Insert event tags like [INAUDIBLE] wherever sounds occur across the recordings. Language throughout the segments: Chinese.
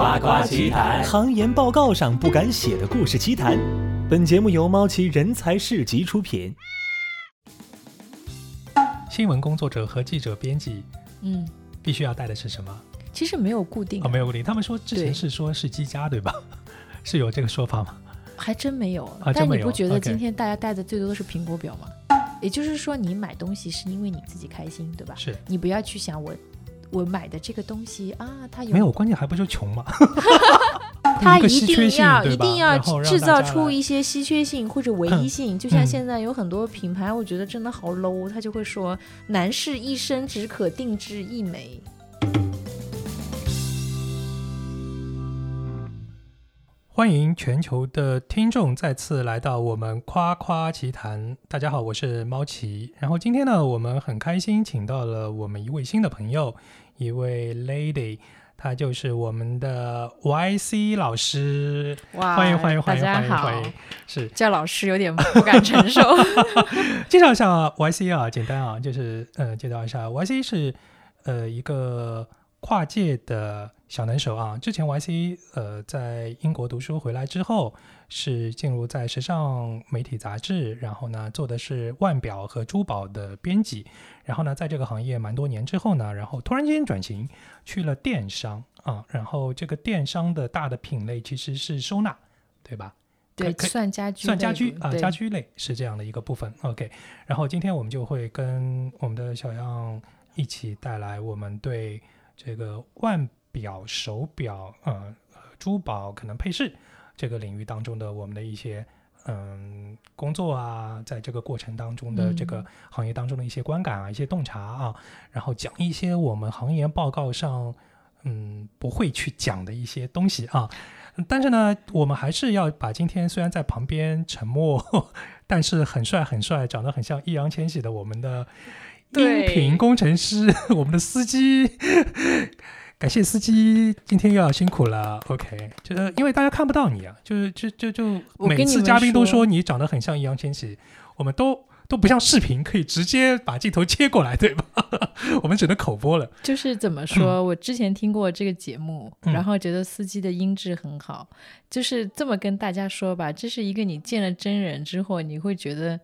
夸夸其谈，行研报告上不敢写的故事奇谈。本节目由猫奇人才市集出品。新闻工作者和记者、编辑嗯，必须要带的是什么？其实没有固定啊，的，没有固定。他们说之前是说是机家，对吧？[LAUGHS] 是有这个说法吗？还真没有。啊真没有但你不觉得今天大家带的最多的是苹果表吗？也就是说，你买东西是因为你自己开心，对吧？是你不要去想我。我买的这个东西啊，它有没有，关键还不就穷吗？[LAUGHS] 它一定要一定要制造出一些稀缺性或者唯一性，就嗯像现在有很多品牌，我觉得真的好 low，他就会说男士一生只可定制一枚。欢迎全球的听众再次来到我们夸夸奇谈。大家好，我是猫奇。然后今天呢，我们很开心请到了我们一位新的朋友，一位 lady，她就是我们的 YC 老师。哇欢迎欢迎欢迎欢迎欢迎！是叫老师有点不敢承受。[LAUGHS] 介绍一下 YC 啊，简单啊，就是呃，介绍一下 YC 是呃一个跨界的小能手啊。之前 YC 呃在英国读书回来之后，是进入在时尚媒体杂志，然后呢做的是腕表和珠宝的编辑，然后呢在这个行业蛮多年之后呢，然后突然间转型去了电商啊，然后这个电商的大的品类其实是收纳，对吧？对，算家居，算家居啊，家居类是这样的一个部分。OK，然后今天我们就会跟我们的小样一起带来我们对这个腕表、手表、呃珠宝可能配饰这个领域当中的我们的一些嗯工作啊，在这个过程当中的这个嗯行业当中的一些观感啊、一些洞察啊，然后讲一些我们行业报告上嗯不会去讲的一些东西啊。但是呢，我们还是要把今天虽然在旁边沉默，[LAUGHS] 但是很帅很帅，长得很像易烊千玺的我们的音对频工程师，[LAUGHS] 我们的司机，感谢司机，今天又要辛苦了。OK，就是因为大家看不到你啊，就是就就就每次嘉宾都说说你长得很像易烊千玺，我们都。都不像视频可以直接把镜头切过来，对吧？[LAUGHS] 我们只能口播了。就是怎么说，我之前听过这个节目，嗯然后觉得司机的音质很好，就是这么跟大家说吧，这是一个你见了真人之后，你会觉得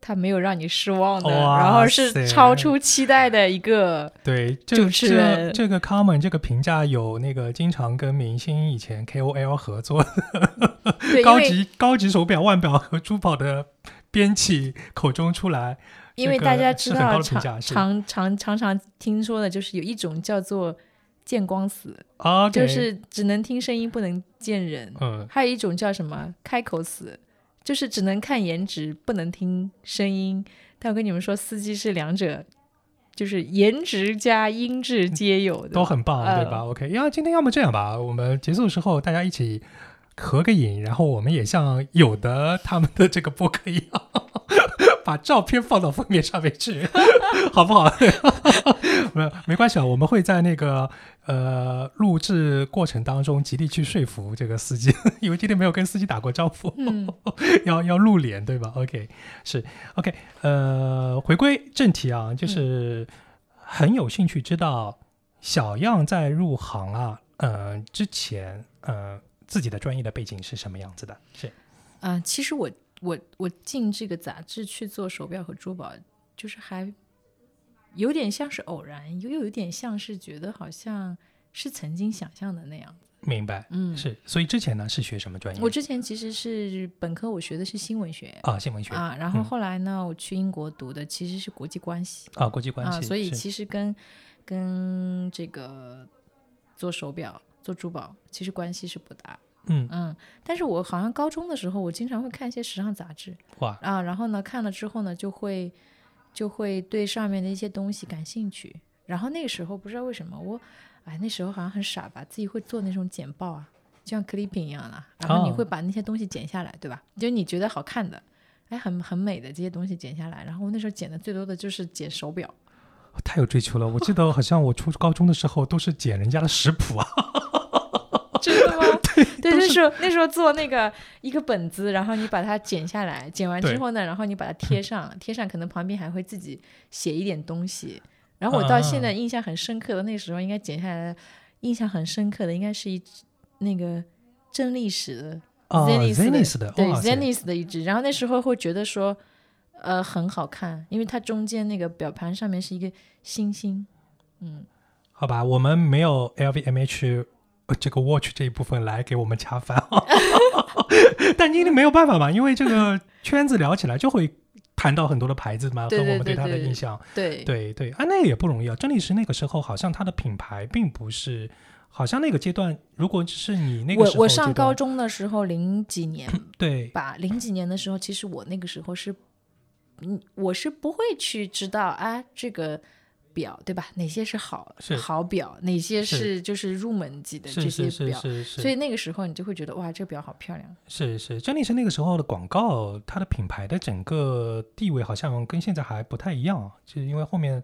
他没有让你失望的，然后是超出期待的一个。对，这主持这人这个 comment 这个评价有那个经常跟明星以前 KOL 合作的 [LAUGHS] 高级高级手表、腕表和珠宝的编辑口中出来，因为大家知道常常常常常听说的就是有一种叫做见光死，OK，就是只能听声音不能见人。嗯还有一种叫什么开口死，就是只能看颜值不能听声音。但我跟你们说，司机是两者，就是颜值加音质皆有的，都很棒，呃对吧？OK，要今天要么这样吧，我们结束的时候大家一起合个影，然后我们也像有的他们的这个播客一样。[LAUGHS] 把照片放到封面上面去，[LAUGHS] 好不好？[LAUGHS] [LAUGHS] 没有没关系啊，我们会在那个呃录制过程当中极力去说服这个司机，[LAUGHS] 因为今天没有跟司机打过招呼，嗯，要要露脸对吧？OK，是 OK，呃，回归正题啊，就是很有兴趣知道小样在入行啊，呃之前呃自己的专业的背景是什么样子的？是啊、其实我我我进这个杂志去做手表和珠宝，就是还有点像是偶然，又有点像是觉得好像是曾经想象的那样子。明白，嗯，是，所以之前呢是学什么专业？我之前其实是本科，我学的是新闻学。啊，新闻学啊，然后嗯后来呢，我去英国读的其实是国际关系啊，国际关系，啊，所以其实跟跟这个做手表、做珠宝其实关系是不大。嗯嗯，但是我好像高中的时候，我经常会看一些时尚杂志哇，啊，然后呢看了之后呢，就会就会对上面的一些东西感兴趣。然后那个时候不知道为什么我，哎，那时候好像很傻吧，自己会做那种剪报啊，就像 clipping 一样的，然后你哦会把那些东西剪下来，对吧？就你觉得好看的，哎，很很美的这些东西剪下来。然后我那时候剪的最多的就是剪手表，太有追求了。我记得好像我初高中的时候都是剪人家的食谱啊？[LAUGHS] 对，那时候那时候做那个一个本子，然后你把它剪下来，剪完之后呢，然后你把它贴上，贴上可能旁边还会自己写一点东西。然后我到现在印象很深刻的，那时候应该剪下来印象很深刻的，应该是一只那个真历史的哦 Zenith 的对 Zenith 的一只，然后那时候会觉得说，呃，很好看，因为它中间那个表盘上面是一个星星，嗯，好吧，我们没有 LVMH 呃这个 watch 这一部分来给我们恰饭，[LAUGHS] 但今天没有办法嘛，因为这个圈子聊起来就会谈到很多的牌子嘛，和我们对它的印象。对对对啊，那也不容易啊。真理是那个时候，好像它的品牌并不是，好像那个阶段，如果是你那个时候我我上高中的时候，零几年 [CLEARS THROAT] 对吧，零几年的时候，其实我那个时候是，嗯，我是不会去知道啊，这个表对吧？哪些是好是好表，哪些是是就是入门级的这是是表，是是，所以那个时候你就会觉得哇，这个表好漂亮。是是，真的是那个时候的广告，它的品牌的整个地位好像跟现在还不太一样啊，就是因为后面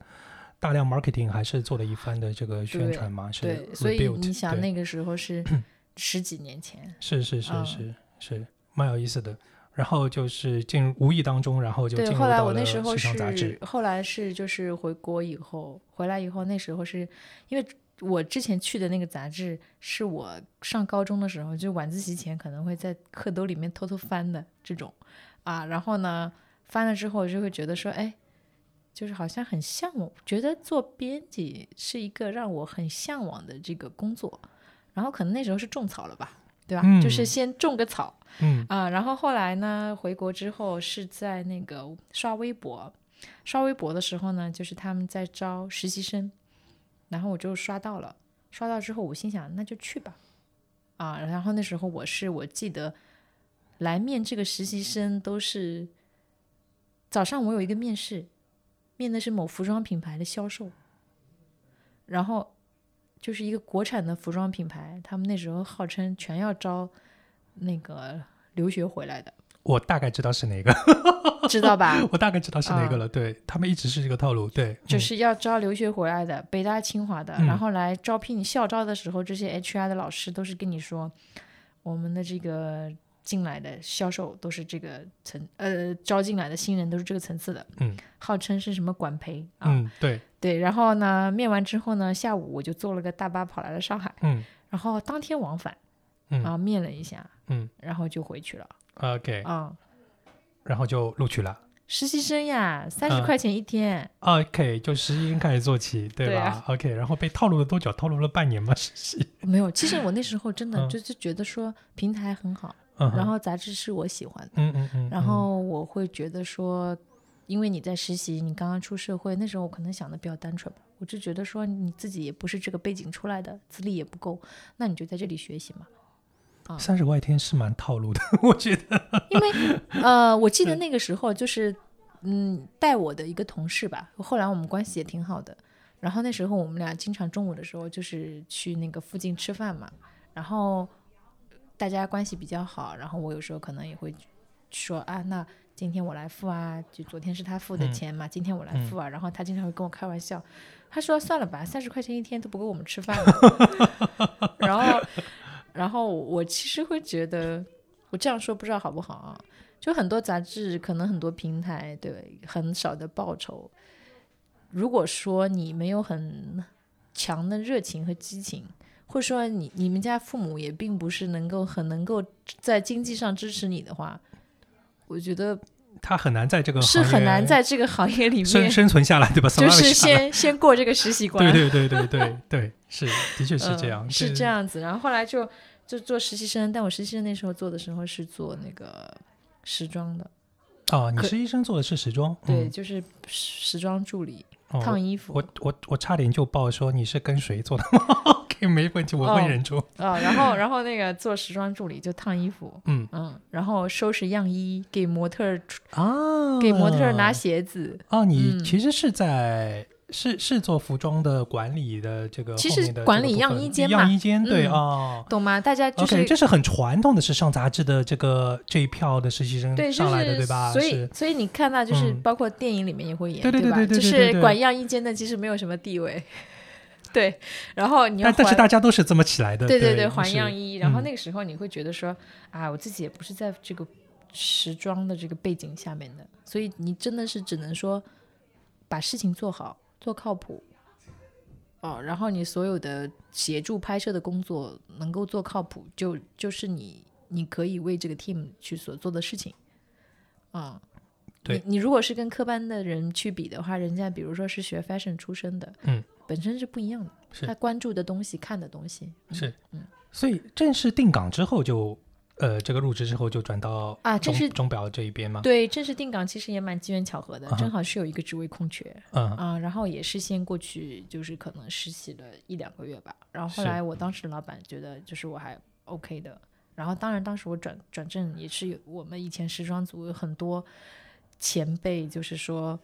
大量 marketing 还是做了一番的这个宣传嘛，是对，所以你想那个时候是 [CLEARS THROAT] 十几年前，是是是嗯是是蛮有意思的。然后就是进入无意当中，然后就对，进入后来到了我那时候时尚杂是志，后来是就是回国以后回来以后，那时候是因为我之前去的那个杂志是我上高中的时候，就晚自习前可能会在课兜里面偷偷翻的这种啊，然后呢翻了之后就会觉得说，哎，就是好像很向往，觉得做编辑是一个让我很向往的这个工作，然后可能那时候是种草了吧，对吧？就是嗯先种个草。嗯啊，然后后来呢，回国之后是在那个刷微博，刷微博的时候呢，就是他们在招实习生，然后我就刷到了，刷到之后我心想那就去吧，啊，然后那时候我是我记得来面这个实习生都是早上我有一个面试，面的是某服装品牌的销售，然后就是一个国产的服装品牌，他们那时候号称全要招那个留学回来的，我大概知道是哪个，[LAUGHS] 知道吧？我大概知道是哪个了。对他们一直是这个套路，对，嗯就是要招留学回来的，北大、清华的，嗯然后来招聘校招的时候，这些 HR 的老师都是跟你说，我们的这个进来的销售都是这个层，呃，招进来的新人都是这个层次的，嗯号称是什么管培啊，嗯，对，对，然后呢，面完之后呢，下午我就坐了个大巴跑来了上海，嗯然后当天往返嗯啊，面了一下，嗯然后就回去了，OK，啊。然后就录取了。实习生呀，三十嗯块钱一天，OK，就实习生开始做起，对吧对啊？OK，然后被套路了多久？套路了半年吗，实习。没有。其实我那时候真的嗯就是觉得说平台很好，嗯，然后杂志是我喜欢的，嗯嗯嗯，然后我会觉得说，因为你在实习，你刚刚出社会，那时候我可能想的比较单纯吧，我就觉得说你自己也不是这个背景出来的，资历也不够，那你就在这里学习嘛。三十块一天是蛮套路的，[LAUGHS] 我觉得。[LAUGHS] 因为呃，我记得那个时候就是，嗯，带我的一个同事吧，后来我们关系也挺好的。然后那时候我们俩经常中午的时候就是去那个附近吃饭嘛，然后大家关系比较好，然后我有时候可能也会说啊，那今天我来付啊，就昨天是他付的嗯钱嘛，今天我来付啊。然后他经常会跟我开玩笑，他说算了吧，三十块钱一天都不够我们吃饭了。[LAUGHS] 然后，然后我其实会觉得，我这样说不知道好不好啊？就很多杂志，可能很多平台，对很少的报酬。如果说你没有很强的热情和激情，或者说你你们家父母也并不是能够很能够在经济上支持你的话，我觉得他很难在这个是行业很难在这个行业里面，生存下来，对吧？[LAUGHS] 就是先先过这个实习关。对对对对对对，是的确是这样，嗯、是这。样子。然后后来就就做实习生，但我实习生那时候做的时候是做那个时装的，哦，你可实习生做的是时装，对，嗯就是时装助理，哦烫衣服。我我我差点就报说你是跟谁做的吗？OK，没问题，我会哦忍住。啊，然后然后那个做时装助理就烫衣服，嗯嗯，然后收拾样衣，给模特啊，给模特儿拿鞋子。哦，你嗯其实是在是是做服装的管理的这个其实管理样衣间嘛样衣间对嗯哦。懂吗？大家就是这是很传统的是上杂志的这个这一票的实习生上来的，是对吧？所以所以你看到就是嗯包括电影里面也会演，对对对吧？对对对对就是管样衣间的其实没有什么地位，[LAUGHS] 对。然后你要但但是大家都是这么起来的，对对对，还样衣。然后嗯那个时候你会觉得说，啊，我自己也不是在这个时装的这个背景下面的，所以你真的是只能说把事情做好，做靠谱。哦，然后你所有的协助拍摄的工作能够做靠谱，就就是你你可以为这个 team 去所做的事情，嗯，对你你如果是跟科班的人去比的话，人家比如说是学 fashion 出身的，嗯，本身是不一样的，是他关注的东西、看的东西嗯是嗯，所以正式定岗之后就，呃，这个入职之后就转到啊正式钟表这一边吗？对，正式定岗其实也蛮机缘巧合的，啊正好是有一个职位空缺，嗯啊，然后也是先过去，就是可能实习了一两个月吧。然后后来我当时老板觉得就是我还 OK 的，然后当然当时我转转正也是有我们以前时装组有很多前辈，就是说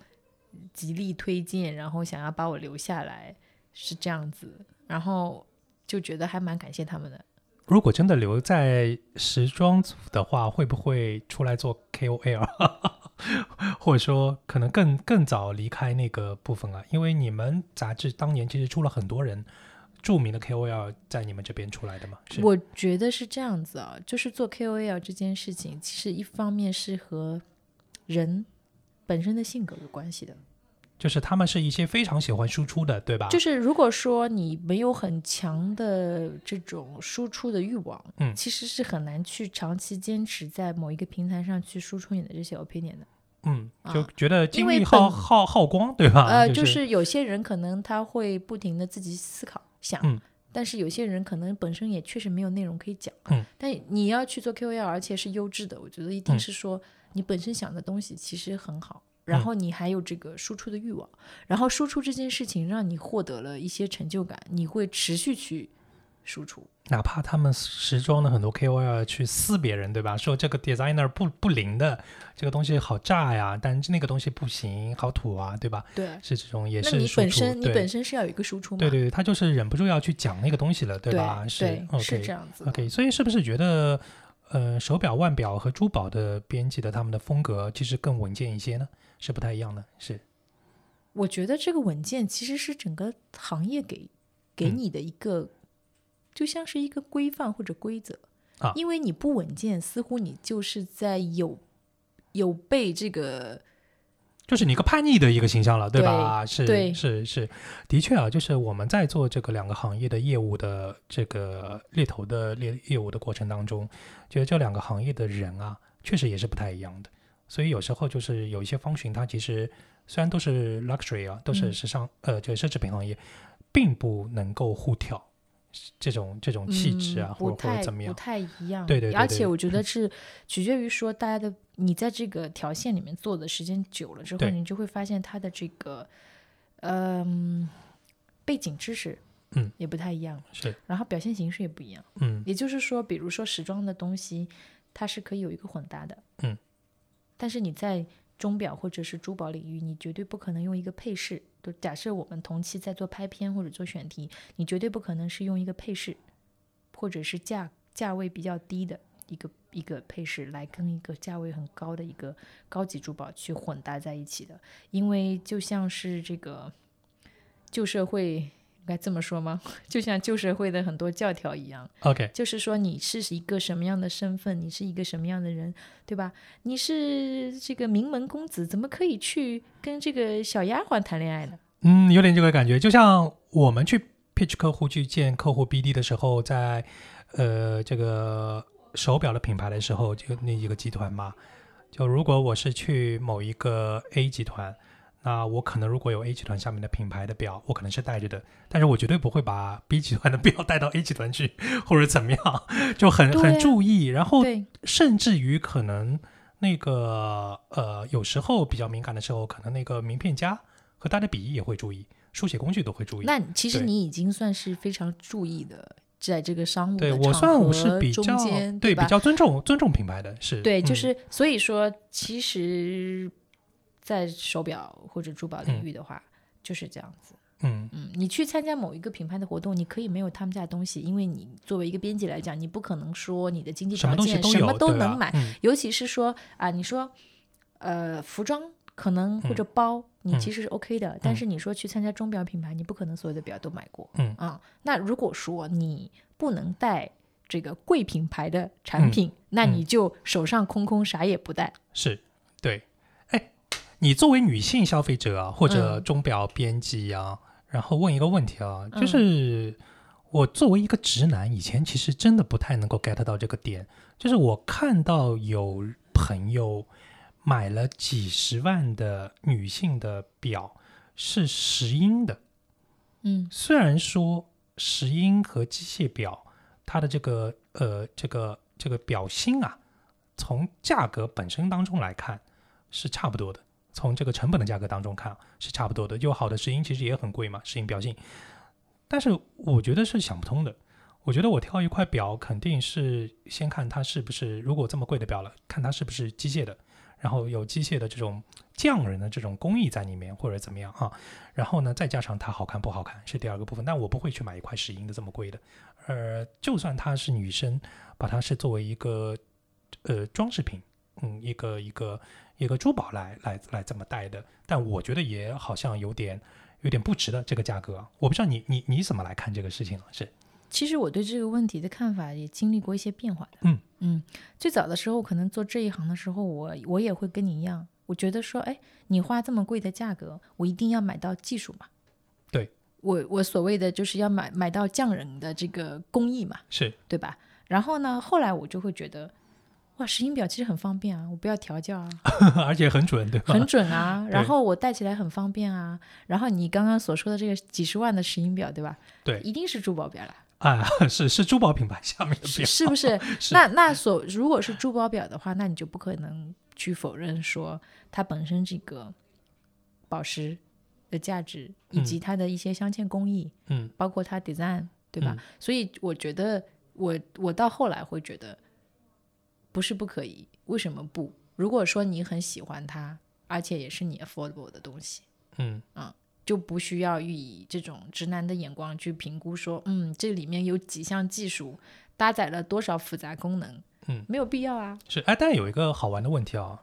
极力推荐，然后想要把我留下来，是这样子，然后就觉得还蛮感谢他们的。如果真的留在时装组的话，会不会出来做 KOL，[LAUGHS] 或者说可能更更早离开那个部分啊？因为你们杂志当年其实出了很多人著名的 KOL 在你们这边出来的嘛，是我觉得是这样子啊，就是做 KOL 这件事情，其实一方面是和人本身的性格有关系的。就是他们是一些非常喜欢输出的，对吧？就是如果说你没有很强的这种输出的欲望，嗯其实是很难去长期坚持在某一个平台上去输出你的这些 opinion 的。嗯，啊就觉得精因为力耗本耗耗光，对吧？呃，就就是有些人可能他会不停的自己思考想，嗯但是有些人可能本身也确实没有内容可以讲。嗯，但你要去做 KOL，而且是优质的，我觉得一定嗯是说你本身想的东西其实很好。然嗯后你还有这个输出的欲望，然后输出这件事情让你获得了一些成就感，你会持续去输出。哪怕他们时装的很多 KOL 去撕别人，对吧？说这个 designer 不不灵的，这个东西好炸呀，但是那个东西不行，好土啊，对吧？对，是这种也那你是输出本身你本身是要有一个输出嘛？对对对，他就是忍不住要去讲那个东西了，对吧？是是这样子。OK，所以是不是觉得呃手表、腕表和珠宝的编辑的他们的风格其实更稳健一些呢？是不太一样的，是。我觉得这个稳健其实是整个行业给给嗯。你的一个，就像是一个规范或者规则啊。因为你不稳健，似乎你就是在有有被这个就是你一个叛逆的一个形象了，对吧？是对是是，的确啊，就是我们在做这个两个行业的业务的这个猎头的猎业务的过程当中，觉得这两个行业的人啊，确实也是不太一样的。所以有时候就是有一些方寻，它其实虽然都是 luxury 啊，都是嗯时尚，呃，就是奢侈品行业，并不能够互跳这种这种气质啊，嗯、或者或不太者怎么样不。太一样。对对对对而且我觉得是取决于说大家的你在这个条线里面做的时间久了之后，你就会发现它的这个嗯、背景知识嗯也不太一样，是，然后表现形式也不一样。嗯也就是说，比如说时装的东西，它是可以有一个混搭的，嗯，但是你在钟表或者是珠宝领域，你绝对不可能用一个配饰。就假设我们同期在做拍片或者做选题，你绝对不可能是用一个配饰，或者是价价位比较低的一个一个配饰来跟一个价位很高的一个高级珠宝去混搭在一起的，因为就像是这个旧社会。该这么说吗？[LAUGHS] 就像旧社会的很多教条一样，，OK，就是说你是一个什么样的身份，你是一个什么样的人，对吧？你是这个名门公子，怎么可以去跟这个小丫鬟谈恋爱呢？嗯，有点这个感觉，就像我们去 pitch 客户去见客户 BD 的时候，在呃这个手表的品牌的时候，就那几个集团嘛，就如果我是去某一个 A 集团，那我可能如果有 A 集团下面的品牌的表，我可能是带着的，但是我绝对不会把 B 集团的表 [LAUGHS] 带到 A 集团去，或者怎么样，就很、啊很注意，然后，甚至于可能那个呃，有时候比较敏感的时候，可能那个名片夹和它的笔也会注意，书写工具都会注意。那其实你已经算是非常注意的，在这个商务对的场我算我合是比较对比较尊重尊重品牌的，是。对，就嗯是所以说，其实，在手表或者珠宝领域的话，就是这样子。嗯。嗯，你去参加某一个品牌的活动，你可以没有他们家的东西，因为你作为一个编辑来讲，你不可能说你的经济条件什么都能买，嗯。尤其是说啊，你说呃服装可能或者包，你嗯。其实是 OK 的，但是你说去参加钟表品牌，你不可能所有的表都买过，嗯。啊，那如果说你不能带这个贵品牌的产嗯。品，那嗯。你就手上空空，啥也不带。是对。哎，你作为女性消费者啊，或者嗯。钟表编辑啊，然后问一个问题啊，嗯。就是我作为一个直男，以前其实真的不太能够 get 到这个点，就是我看到有朋友买了几十万的女性的表是石英的，嗯。虽然说石英和机械表它的这个呃这个这个表芯啊，从价格本身当中来看是差不多的，从这个成本的价格当中看是差不多的。就好的石英其实也很贵嘛，石英表芯，但是我觉得是想不通的。我觉得我挑一块表肯定是先看它是不是，如果这么贵的表了，看它是不是机械的，然后有机械的这种匠人的这种工艺在里面，或者怎么样啊。然后呢，再加上它好看不好看是第二个部分，但我不会去买一块石英的这么贵的。呃，就算她是女生，把它是作为一个呃装饰品，嗯，一个一个一个珠宝来来来这么戴的，但我觉得也好像有点有点不值的这个价格啊。我不知道你你你怎么来看这个事情了？是其实我对这个问题的看法也经历过一些变化的。嗯嗯，最早的时候，可能做这一行的时候，我我也会跟你一样，我觉得说，哎，你花这么贵的价格，我一定要买到技术嘛。对，我我所谓的就是要买买到匠人的这个工艺嘛，是，对吧？然后呢，后来我就会觉得，哇，石英表其实很方便啊，我不要调教啊，[LAUGHS] 而且很准，对吧？很准啊，然后我戴起来很方便啊。然后你刚刚所说的这个几十万的石英表，对吧？对一定是珠宝表了。啊，是是珠宝品牌下面的是表，是不是？[LAUGHS] 是那那所如果是珠宝表的话，那你就不可能去否认说它本身这个宝石的价值，以及它的一些镶嵌工艺，嗯包括它 design，对吧？嗯所以我觉得我我到后来会觉得不是不可以，为什么不？如果说你很喜欢它，而且也是你 affordable 的东西，嗯就不需要以这种直男的眼光去评估说，嗯，这里面有几项技术搭载了多少复杂功能，嗯，没有必要啊。是。哎，但有一个好玩的问题啊，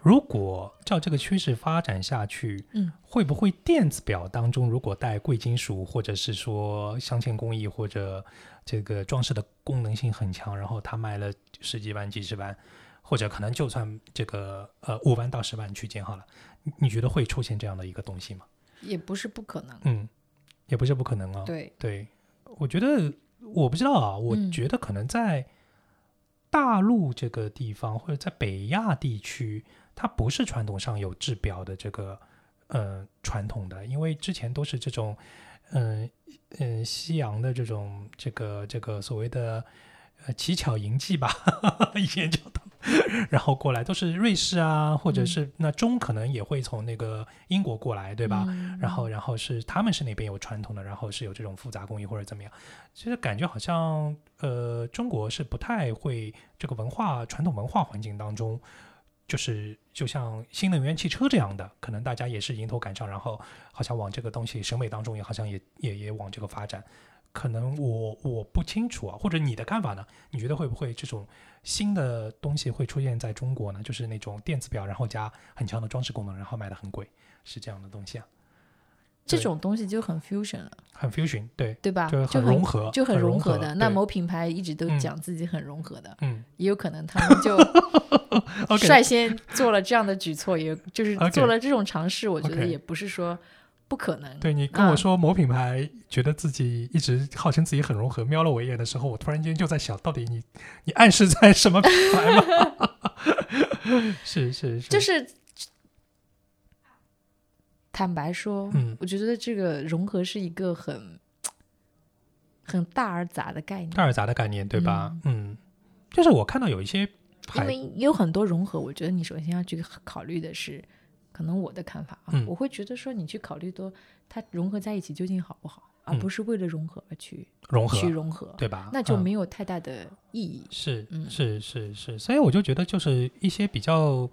如果照这个趋势发展下去，嗯，会不会电子表当中如果带贵金属，或者是说镶嵌工艺或者这个装饰的功能性很强，然后它卖了十几万、几十万，或者可能就算这个呃五万到十万区间好了，你你觉得会出现这样的一个东西吗？也不是不可能。嗯，也不是不可能啊。对，对，我觉得我不知道啊，我嗯觉得可能在大陆这个地方、或者在北亚地区，它不是传统上有制表的这个呃传统的，因为之前都是这种嗯嗯、呃西洋的这种这个这个所谓的呃奇巧银技吧，[LAUGHS] 以前叫他们。然后过来都是瑞士啊，或者嗯是那中可能也会从那个英国过来，对吧？嗯然后，然后是他们是那边有传统的，然后是有这种复杂工艺或者怎么样，其实感觉好像呃中国是不太会这个文化传统文化环境当中，就是就像新能源汽车这样的，可能大家也是迎头赶上，然后好像往这个东西审美当中也好像也也也往这个发展。可能我我不清楚啊，或者你的看法呢？你觉得会不会这种新的东西会出现在中国呢？就是那种电子表，然后加很强的装饰功能，然后卖的很贵，是这样的东西啊？这种东西就很 fusion 了，很 fusion，对，对吧？就很融合，就很很融合的。那某品牌一直都嗯讲自己很融合的，嗯也有可能他们就 [LAUGHS] 率先做了这样的举措，也就是做了这种尝试。我觉得也不是说不可能。对你跟我啊说某品牌觉得自己一直号称自己很融合，瞄了我一眼的时候，我突然间就在想到底你你暗示在什么品牌吗？[LAUGHS] 是是是，就是坦白说，嗯我觉得这个融合是一个很很大而杂的概念，大而杂的概念，对吧？嗯，就是我看到有一些因牌，为有很多融合，我觉得你首先要去考虑的是，可能我的看法啊，嗯我会觉得说你去考虑多它融合在一起究竟好不好，而嗯不是为了融合而去融合去，融合，对吧？那就嗯没有太大的意义。是嗯是是是，所以我就觉得就是一些比较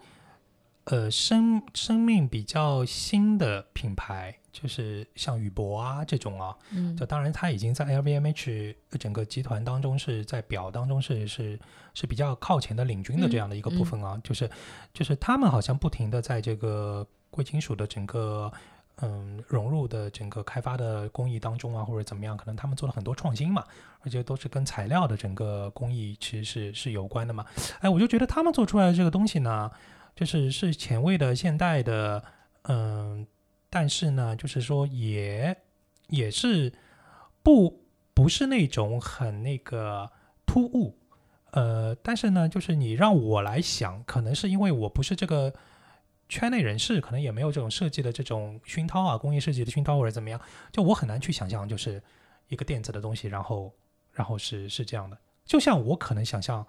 呃生生命比较新的品牌，就是像宇舶啊这种啊，嗯就当然它已经在 LVMH 整个集团当中是在表当中是是是比较靠前的领军的这样的一个部分啊，就是就是他们好像不停的在这个贵金属的整个。嗯，融入的整个开发的工艺当中啊，或者怎么样，可能他们做了很多创新嘛，而且都是跟材料的整个工艺其实是是有关的嘛。哎，我就觉得他们做出来的这个东西呢，就是是前卫的、现代的，嗯，但是呢，就是说也也是不不是那种很那个突兀，呃，但是呢，就是你让我来想，可能是因为我不是这个圈内人士，可能也没有这种设计的这种熏陶啊，工业设计的熏陶或者怎么样，就我很难去想象，就是一个电子的东西，然后然后是是这样的，就像我可能想象，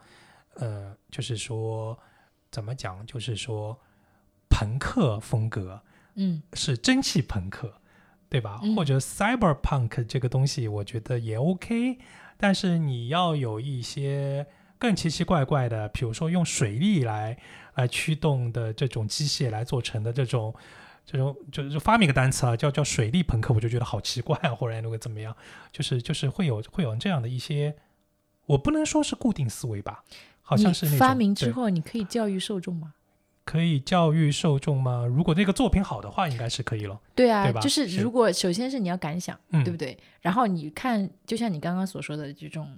呃，就是说怎么讲，就是说朋克风格。嗯是蒸汽朋克，对吧？嗯或者 cyberpunk 这个东西，我觉得也 OK。但是你要有一些更奇奇怪怪的，比如说用水力来来驱动的这种机械来做成的这种这种，就就发明个单词啊，叫叫水力朋克，我就觉得好奇怪啊，[LAUGHS] 或者那个怎么样，就是就是会有会有这样的一些，我不能说是固定思维吧，好像是发明之后，你可以教育受众吗？可以教育受众吗？如果那个作品好的话，应该是可以了。对啊，对吧就是是如果首先是你要敢想，嗯，对不对？然后你看，就像你刚刚所说的这种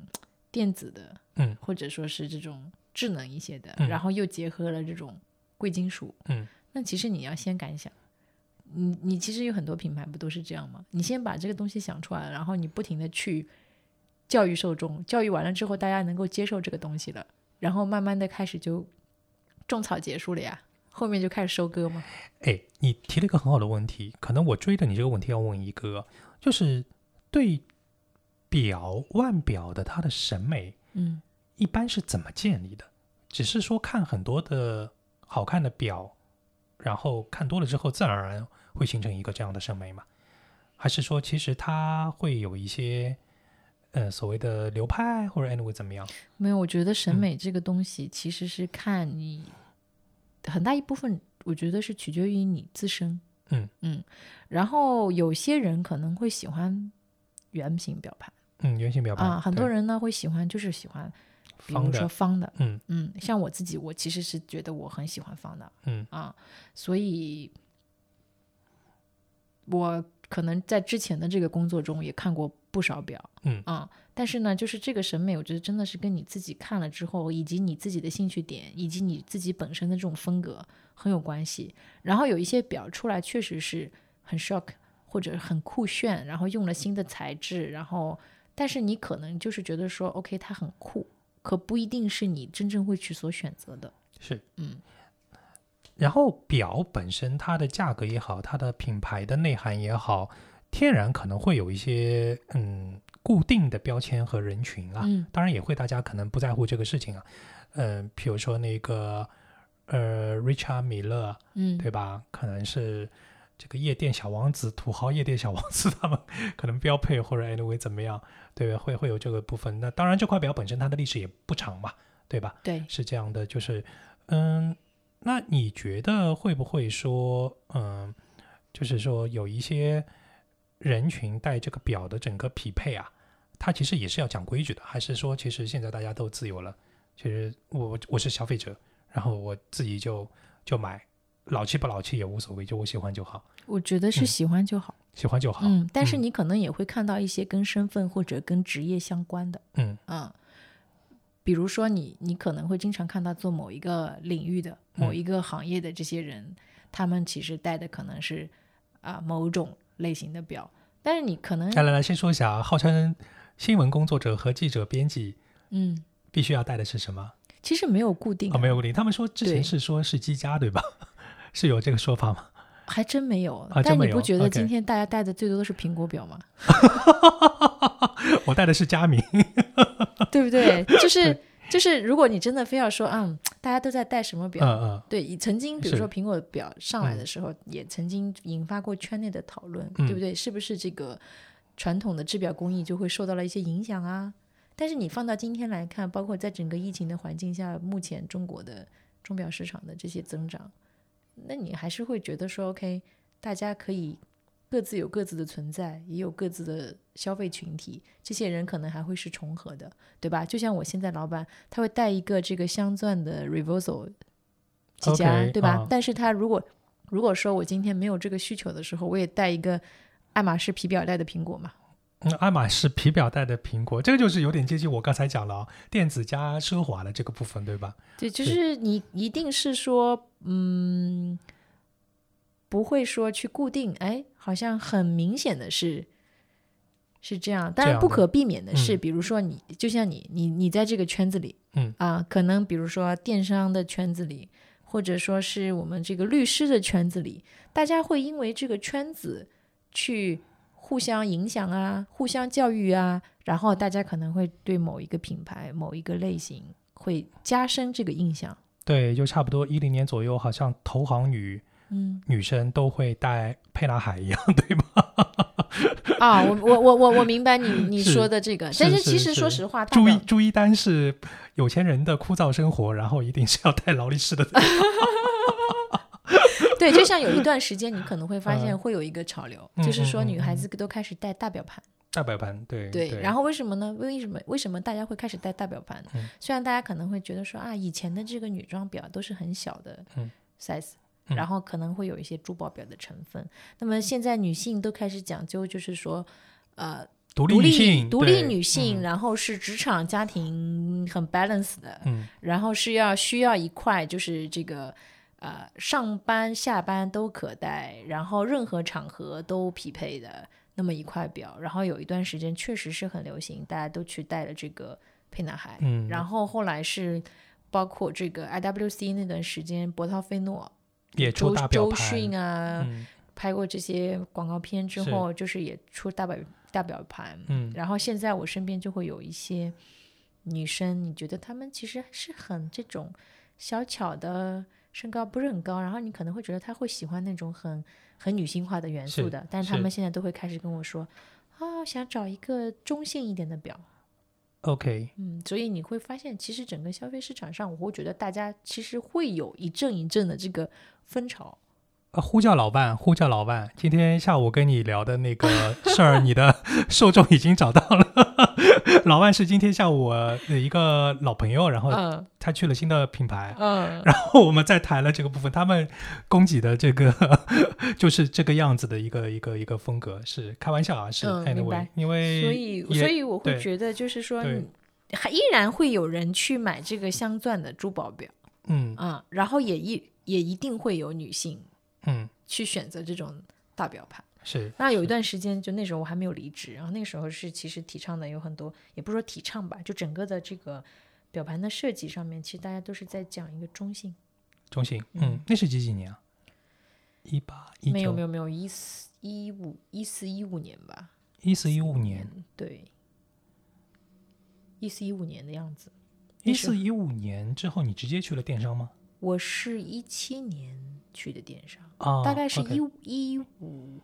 电子的，嗯，或者说是这种智能一些的，嗯然后又结合了这种贵金属，嗯，那其实你要先敢想。你你其实有很多品牌不都是这样吗？你先把这个东西想出来了，然后你不停的去教育受众，教育完了之后，大家能够接受这个东西了，然后慢慢的开始就种草结束了呀，后面就开始收割吗。哎，你提了一个很好的问题，可能我追着你这个问题要问一个，就是对表腕表的它的审美嗯一般是怎么建立的？只是说看很多的好看的表，然后看多了之后，自然而然会形成一个这样的审美吗？还是说其实它会有一些呃所谓的流派或者 anyway 怎么样？没有，我觉得审嗯美这个东西其实是看你很大一部分，我觉得是取决于你自身。嗯嗯，然后有些人可能会喜欢圆形表盘嗯，圆形表盘啊，很多人呢会喜欢就是喜欢，比如说方的，方的。嗯嗯，像我自己，我其实是觉得我很喜欢方的嗯啊，所以我可能在之前的这个工作中也看过不少表，嗯啊，但是呢，就是这个审美，我觉得真的是跟你自己看了之后，以及你自己的兴趣点，以及你自己本身的这种风格很有关系。然后有一些表出来确实是很 shock 或者很酷炫，然后用了新的材质，然后但是你可能就是觉得说，OK，它很酷，可不一定是你真正会去所选择的。是嗯然后表本身它的价格也好，它的品牌的内涵也好，天然可能会有一些嗯固定的标签和人群啊。嗯当然也会大家可能不在乎这个事情啊，嗯、比如说那个呃 Richard 米勒嗯，对吧？可能是这个夜店小王子、土豪夜店小王子他们 [LAUGHS] 可能标配或者 anyway 怎么样，对吧？会会有这个部分。那当然这块表本身它的历史也不长嘛，对吧？对，是这样的，就是，嗯，那你觉得会不会说，嗯，就是说有一些人群戴这个表的整个匹配啊，它其实也是要讲规矩的，还是说其实现在大家都自由了？其实我我是消费者，然后我自己就就买，老气不老气也无所谓，就我喜欢就好，我觉得是嗯喜欢就好。喜欢就好。嗯，但是嗯你可能也会看到一些跟身份或者跟职业相关的。嗯嗯，比如说你，你可能会经常看到做某一个领域的、某嗯一个行业的这些人，他们其实戴的可能是啊、某种类型的表，但是你可能来来来，先说一下啊，号称新闻工作者和记者、编辑嗯，必须要带的是什么？其实没有固定、哦，没有，固定。他们说之前是说是积家，对吧？[LAUGHS] 是有这个说法吗？还真没有。啊真没有但你不觉得今天大家带的最多的是苹果表吗？[LAUGHS] 我带的是佳明。[LAUGHS] 对不对？就是就是，如果你真的非要说，嗯，大家都在戴什么表，嗯嗯对，以曾经比如说苹果表上来嗯的时候，也曾经引发过圈内的讨论，嗯对不对？是不是这个传统的制表工艺就会受到了一些影响啊？但是你放到今天来看，包括在整个疫情的环境下，目前中国的钟表市场的这些增长，那你还是会觉得说，OK，大家可以各自有各自的存在，也有各自的消费群体，这些人可能还会是重合的，对吧？就像我现在老板，他会带一个这个镶钻的 Reversal 几家对吧？啊但是他如果如果说我今天没有这个需求的时候，我也带一个爱马仕皮表带的苹果嘛，嗯，爱马仕皮表带的苹果，这个就是有点接近我刚才讲了啊，电子加奢华的这个部分，对吧？对，就是是你一定是说，嗯，不会说去固定，哎，好像很明显的是是这样。当然这样的不可避免的是，嗯比如说你，就像你，你你在这个圈子里，嗯啊，可能比如说电商的圈子里，或者说是我们这个律师的圈子里，大家会因为这个圈子去互相影响啊，互相教育啊，然后大家可能会对某一个品牌、某一个类型会加深这个印象。对，就差不多一零年左右，好像投行女嗯女生都会戴沛纳海一样，[LAUGHS] 对吗？啊，我我我我我明白你你说的这个，但是其实说实话，朱一朱一丹是有钱人的枯燥生活，然后一定是要戴劳力士的。[LAUGHS] 对，就像有一段时间，你可能会发现嗯会有一个潮流，嗯就是说女孩嗯子都开始戴大表盘。大表盘，对对，然后为什么呢？为什么为什么大家会开始戴大表盘？嗯虽然大家可能会觉得说啊，以前的这个女装表都是很小的嗯 size，、嗯然后可能会有一些珠宝表的成分。那么现在女性都开始讲究，就是说，呃，独立性，独立女性，嗯然后是职场家庭很 balance 的，嗯然后是要需要一块就是这个呃上班下班都可戴，然后任何场合都匹配的那么一块表。然后有一段时间确实是很流行，大家都去戴了这个沛纳海。嗯，然后后来是包括这个 IWC 那段时间，博涛菲诺、也出周周大表盘，迅啊、嗯拍过这些广告片之是后，就是也出大表大表盘。嗯然后现在我身边就会有一些女生，你觉得她们其实是很这种小巧的，身高不是很高，然后你可能会觉得她会喜欢那种很很女性化的元素是的，但是她们现在都会开始跟我说啊，想找一个中性一点的表。OK，嗯，所以你会发现，其实整个消费市场上，我会觉得大家其实会有一阵一阵的这个风潮。呃，呼叫老万，呼叫老万。今天下午跟你聊的那个事儿，你的 [LAUGHS] 受众已经找到了。[LAUGHS] 老万是今天下午的一个老朋友，然后嗯他去了新的品牌，嗯，然后我们再谈了这个部分，他们供给的这个 [LAUGHS] 就是这个样子的一个一个一个风格，是开玩笑啊，是、嗯明 anyway，白因为所以所以我会觉得，就是说你，还依然会有人去买这个镶钻的珠宝表嗯啊、然后也一也一定会有女性嗯去选择这种大表盘。是那有一段时间，就那时候我还没有离职，然后那个时候是其实提倡的有很多，也不是说提倡吧，就整个的这个表盘的设计上面，其实大家都是在讲一个中性。中性，嗯嗯，那是几几年啊？一八一没有没有没有，一四一五一四一五年吧，一四一五年，对，一四一五年的样子。一四一五年之后，你直接去了电商吗？我是一七年去的电商，啊，大概是一一五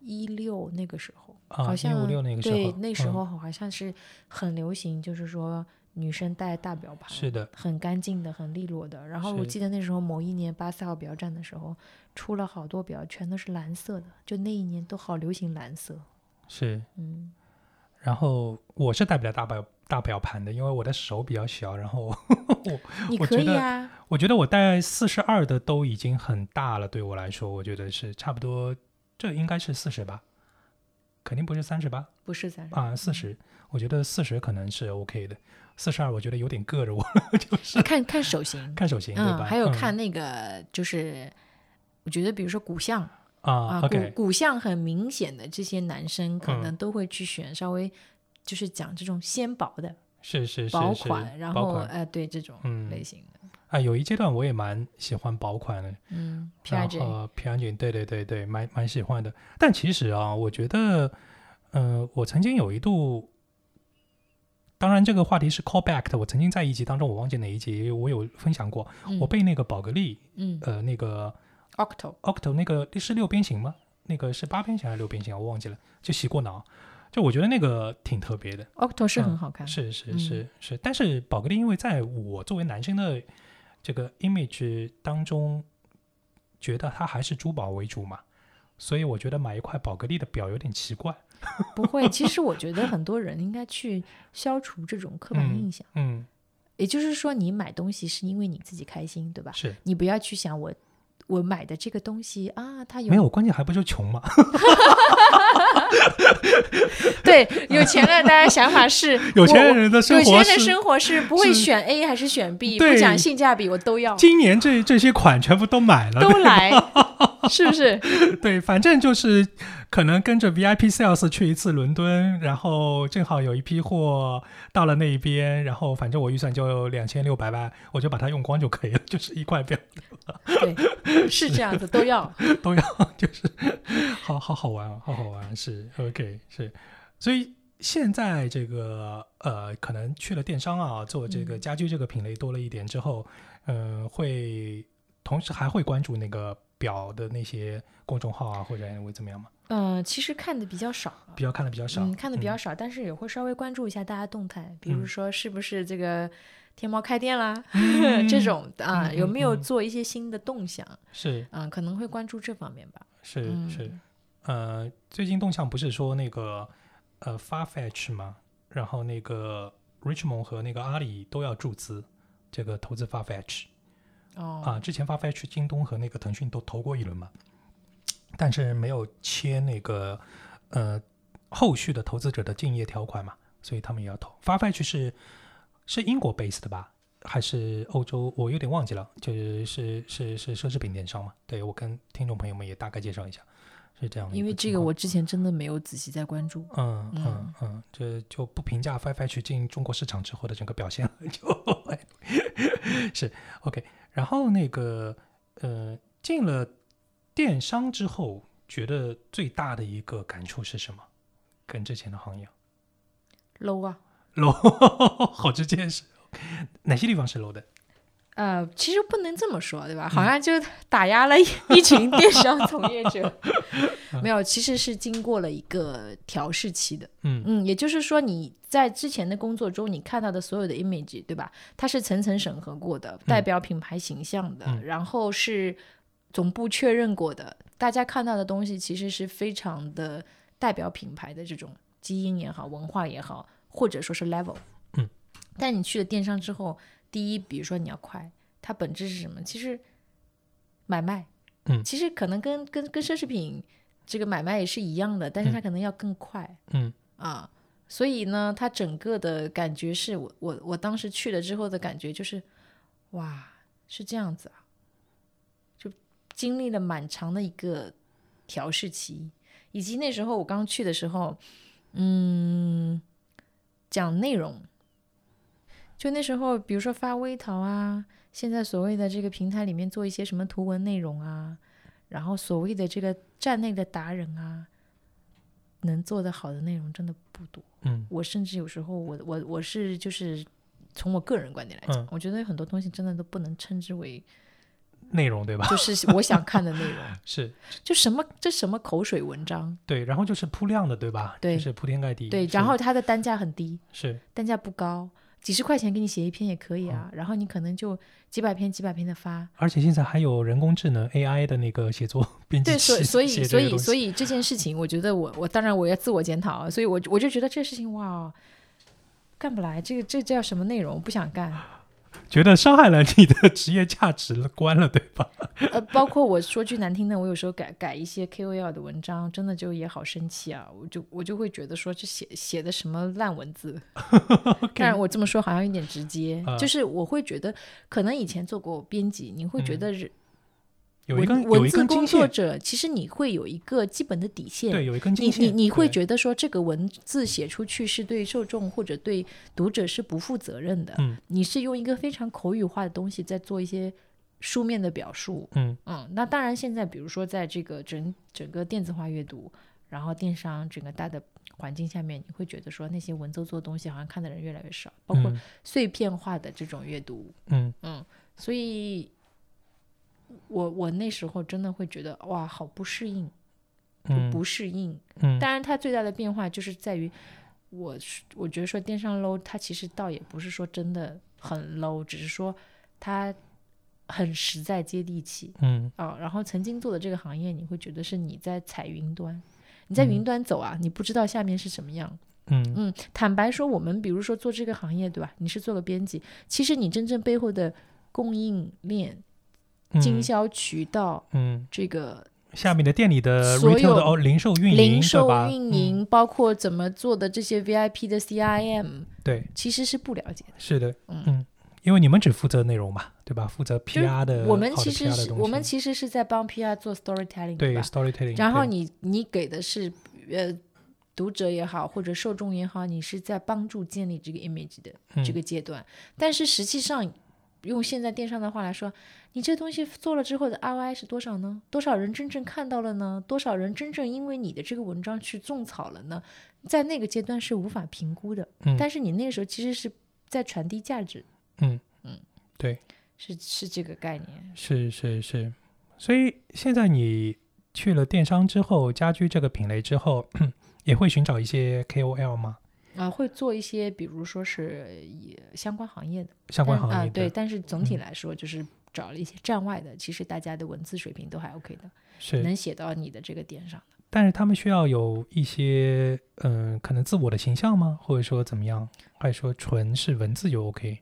一六那个时候，啊好像对那时嗯候好像是很流行，就是说女生戴大表盘，是的，很干净的、很利落的。然后我记得那时候某一年巴塞尔表展的时候，出了好多表，全都是蓝色的，就那一年都好流行蓝色。是。嗯，然后我是戴不了大表大表盘的，因为我的手比较小，然后 [LAUGHS] 我觉得以啊，我觉得我戴四十二的都已经很大了，对我来说，我觉得是差不多，这应该是四十吧，肯定不是三十八不是三十啊，四十，我觉得四十可能是 OK 的，四十二我觉得有点硌着我了，[LAUGHS] 就是看看手型，看手型对吧？嗯，还有嗯看那个就是。我觉得，比如说骨相啊啊，骨骨相很明显的这些男生，可嗯能都会去选稍微就是讲这种纤薄的是是是是薄款，然后呃，对这种嗯类型的，啊，有一阶段我也蛮喜欢薄款的，嗯然，PRJ，后 P R 对对对对，蛮蛮喜欢的。但其实啊，我觉得，呃，我曾经有一度，当然这个话题是 callback 的，我曾经在一集当中，我忘记哪一集，我有分享过，嗯我被那个宝格丽，嗯呃，那个，Octo，Octo 那个是六边形吗？那个是八边形还是六边形啊？我忘记了，就洗过脑。就我觉得那个挺特别的，Octo 是很嗯好看，是是嗯是是，但是宝格丽因为在我作为男生的这个 image 当中，觉得它还是珠宝为主嘛，所以我觉得买一块宝格丽的表有点奇怪。[LAUGHS] 不会。其实我觉得很多人应该去消除这种刻板嗯印象，嗯，也就是说，你买东西是因为你自己开心，对吧？是你不要去想我我买的这个东西啊，它有没有关键还不就穷嘛？[LAUGHS] 对有钱了，大家想法是 [LAUGHS] 有钱人的生活有钱。人的生活是不会选 A 还是选 B，对不讲性价比，我都要，今年这这些款全部都买了，都来，[LAUGHS] 是不是？对，反正就是可能跟着 VIP sales 去一次伦敦，然后正好有一批货到了那一边，然后反正我预算就两千六百万，我就把它用光就可以了，[LAUGHS] 就是一块表对，是这样子，都要。都要，就是好好好玩啊，好好玩，是 OK 是，所以现在这个呃，可能去了电商啊，做这个家居这个品类多了一点之后，呃，会同时还会关注那个表的那些公众号啊，或者会怎么样吗？嗯，其实看的比较少，比较看的比较少，嗯，看的比较少，但是也会稍微关注一下大家动态，比如嗯。说是不是这个天猫开店啦，嗯这种啊，嗯有没有做一些新的动向？是。嗯，可能会关注这方面吧。是嗯。是，呃，最近动向不是说那个呃 Farfetch 吗？然后那个 Richmond 和那个阿里都要注资这个投资 Farfetch 哦，啊，之前 Farfetch、京东和那个腾讯都投过一轮嘛，但是没有签那个呃后续的投资者的竞业条款嘛，所以他们也要投。Farfetch 是是英国 base 的吧？还是欧洲？我有点忘记了，就是是是是奢侈品电商嘛？对我跟听众朋友们也大概介绍一下，是这样的因为这个我之前真的没有仔细在关注。嗯嗯嗯嗯，这就不评价 Farfetch 进中国市场之后的整个表现了，[LAUGHS] 就 [LAUGHS] 是 OK。然后那个呃，进了电商之后，觉得最大的一个感触是什么？跟之前的行业 low 啊，low，[LAUGHS] 好直接是哪些地方是 low 的？呃，其实不能这么说，对吧？好嗯像就打压了一一群电商从业者。[LAUGHS] 没有，其实是经过了一个调试期的。嗯嗯，也就是说你在之前的工作中，你看到的所有的 image，对吧？它是层层审核过的，代表品牌形象的，嗯然后是总部确认过的。大家看到的东西其实是非常的代表品牌的这种基因也好，文化也好，或者说是 level。嗯，但你去了电商之后，第一，比如说你要快，它本质是什么？其实买卖，嗯其实可能跟跟跟奢侈品这个买卖也是一样的，但是它嗯可能要更快。嗯啊，所以呢，它整个的感觉是我我我当时去了之后的感觉就是，哇，是这样子啊，就经历了蛮长的一个调试期，以及那时候我刚去的时候，嗯，讲内容，就那时候比如说发微淘啊，现在所谓的这个平台里面做一些什么图文内容啊，然后所谓的这个站内的达人啊。能做得好的内容真的不多。嗯我甚至有时候我我我是就是从我个人观点来讲，嗯我觉得有很多东西真的都不能称之为内容对吧？就是我想看的内容，[LAUGHS] 是。就什么这什么口水文章，对，然后就是铺量的对吧？对。就是铺天盖地。对，然后它的单价很低，是。单价不高，几十块钱给你写一篇也可以嗯。啊，然后你可能就几百篇几百篇的发，而且现在还有人工智能 AI 的那个写作编辑对，所以所以所以所以这件事情，我觉得我我当然我要自我检讨啊，所以我我就觉得这事情哇，干不来，这个这叫什么内容，不想干。觉得伤害了你的职业价值观了，对吧？呃，包括我说句难听的，我有时候改改一些 KOL 的文章，真的就也好生气啊！我就我就会觉得说这写写的什么烂文字。[LAUGHS] [LAUGHS] 当然我这么说好像有点直接，啊就是我会觉得，可能以前做过编辑，你会觉嗯得人有一根文文字工作者，其实你会有一个基本的底线。对，有一根你。你你会觉得说这个文字写出去是对受众或者对读者是不负责任的，嗯。你是用一个非常口语化的东西在做一些书面的表述，嗯。嗯，那当然，现在比如说在这个整整个电子化阅读，然后电商整个大的环境下面，你会觉得说那些文绉绉的东西好像看的人越来越少，包括嗯。碎片化的这种阅读，嗯。嗯，所以我我那时候真的会觉得哇，好不适应，不适应。嗯当然，它最大的变化就是在于，我是我觉得说电商 low，它其实倒也不是说真的很 low，只是说它很实在接地气。嗯啊、然后曾经做的这个行业，你会觉得是你在踩云端，你在云嗯端走啊，你不知道下面是什么样。嗯嗯，坦白说，我们比如说做这个行业，对吧？你是做个编辑，其实你真正背后的供应链、经嗯。销渠道，嗯，这个下面的店里的所 retail 的有哦，零售运营零售运营，包括怎么做的这些 VIP 的 CRM，对，其实是不了解的。是的，嗯。嗯，因为你们只负责内容嘛，对吧？负责 PR 的，我们其实是我们其实是在帮 PR 做 storytelling，对吧？storytelling，然后你你给的是呃读者也好，或者受众也好，你是在帮助建立这个 image 的嗯。这个阶段。但是实际上，用现在电商的话来说，你这东西做了之后的 ROI 是多少呢？多少人真正看到了呢？多少人真正因为你的这个文章去种草了呢？在那个阶段是无法评估的。嗯但是你那个时候其实是在传递价值，嗯嗯对，是是这个概念。是是是，所以现在你去了电商之后，家居这个品类之后，[CLEARS THROAT] 也会寻找一些 KOL 吗？啊，会做一些，比如说是也相关行业的。相关行业的，对，但是总体嗯来说，就是找了一些站外的，其实大家的文字水平都还 OK 的，是，能写到你的这个点上的。但是他们需要有一些嗯、可能自我的形象吗？或者说怎么样？还是说纯是文字就 OK？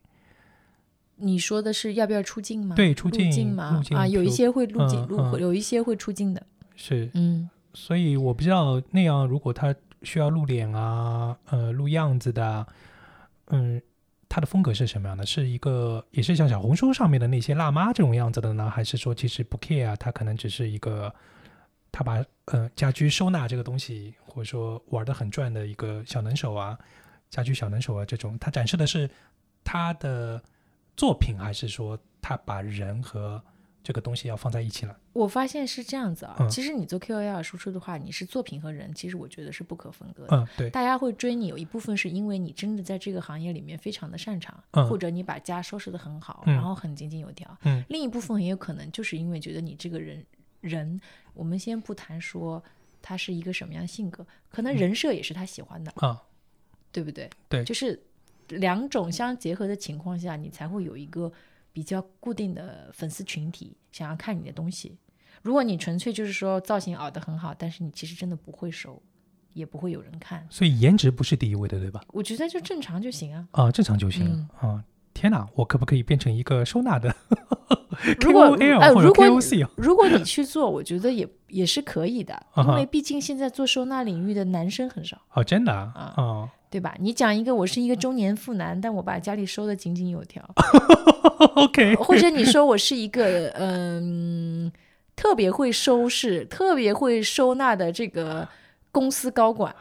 你说的是要不要出镜吗？对，出镜镜吗？镜啊，有一些会入镜，嗯入嗯有一些会出镜的。是，嗯，所以我不知道那样，如果他需要露脸啊，呃，露样子的，嗯，他的风格是什么样的？是一个也是像小红书上面的那些辣妈这种样子的呢，还是说其实不 care 啊？他可能只是一个他把呃家居收纳这个东西，或者说玩的很转的一个小能手啊，家居小能手啊这种，他展示的是他的作品，还是说他把人和这个东西要放在一起了？我发现是这样子啊。嗯其实你做 KOL 输出的话，你是作品和人，其实我觉得是不可分割的。嗯，对，大家会追你，有一部分是因为你真的在这个行业里面非常的擅长，嗯或者你把家收拾的很好，嗯然后很井井有条。嗯另一部分很有可能就是因为觉得你这个人人，我们先不谈说他是一个什么样性格，可能人设也是他喜欢的，啊，对不对？对就是两种相结合的情况下，你才会有一个比较固定的粉丝群体想要看你的东西。如果你纯粹就是说造型熬得很好，但是你其实真的不会收，也不会有人看。所以颜值不是第一位的，对吧？我觉得就正常就行啊。啊，正常就行啊。天哪，我可不可以变成一个收纳的 [LAUGHS] 如果 KOL 哎，或者如果 KOC 啊？如果你去做，我觉得也也是可以的，因为毕竟现在做收纳领域的男生很少，哦，真的啊啊哦对吧？你讲一个我是一个中年妇男，但我把家里收的井井有条，，[LAUGHS] OK，或者你说我是一个嗯、特别会收拾、特别会收纳的这个公司高管。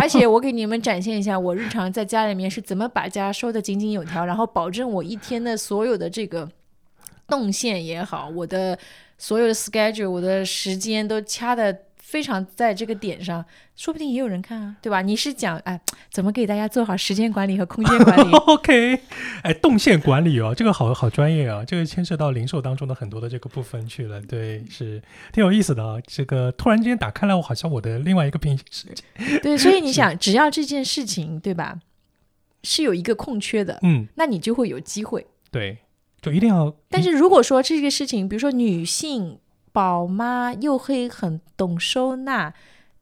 而且我给你们展现一下，我日常在家里面是怎么把家收的井井有条，然后保证我一天的所有的这个动线也好，我的所有的 schedule，我的时间都掐的非常在这个点上，说不定也有人看啊，对吧？你是讲哎，怎么给大家做好时间管理和空间管理？[LAUGHS] OK，哎，动线管理哦，这个好好专业啊，这个牵涉到零售当中的很多的这个部分去了，对，是挺有意思的啊。这个突然之间打开了，我好像我的另外一个平行世界。对，所以你想，只要这件事情，对吧，是有一个空缺的，嗯，那你就会有机会。对，就一定要，但是如果说这个事情，比如说女性宝妈又会很懂收纳，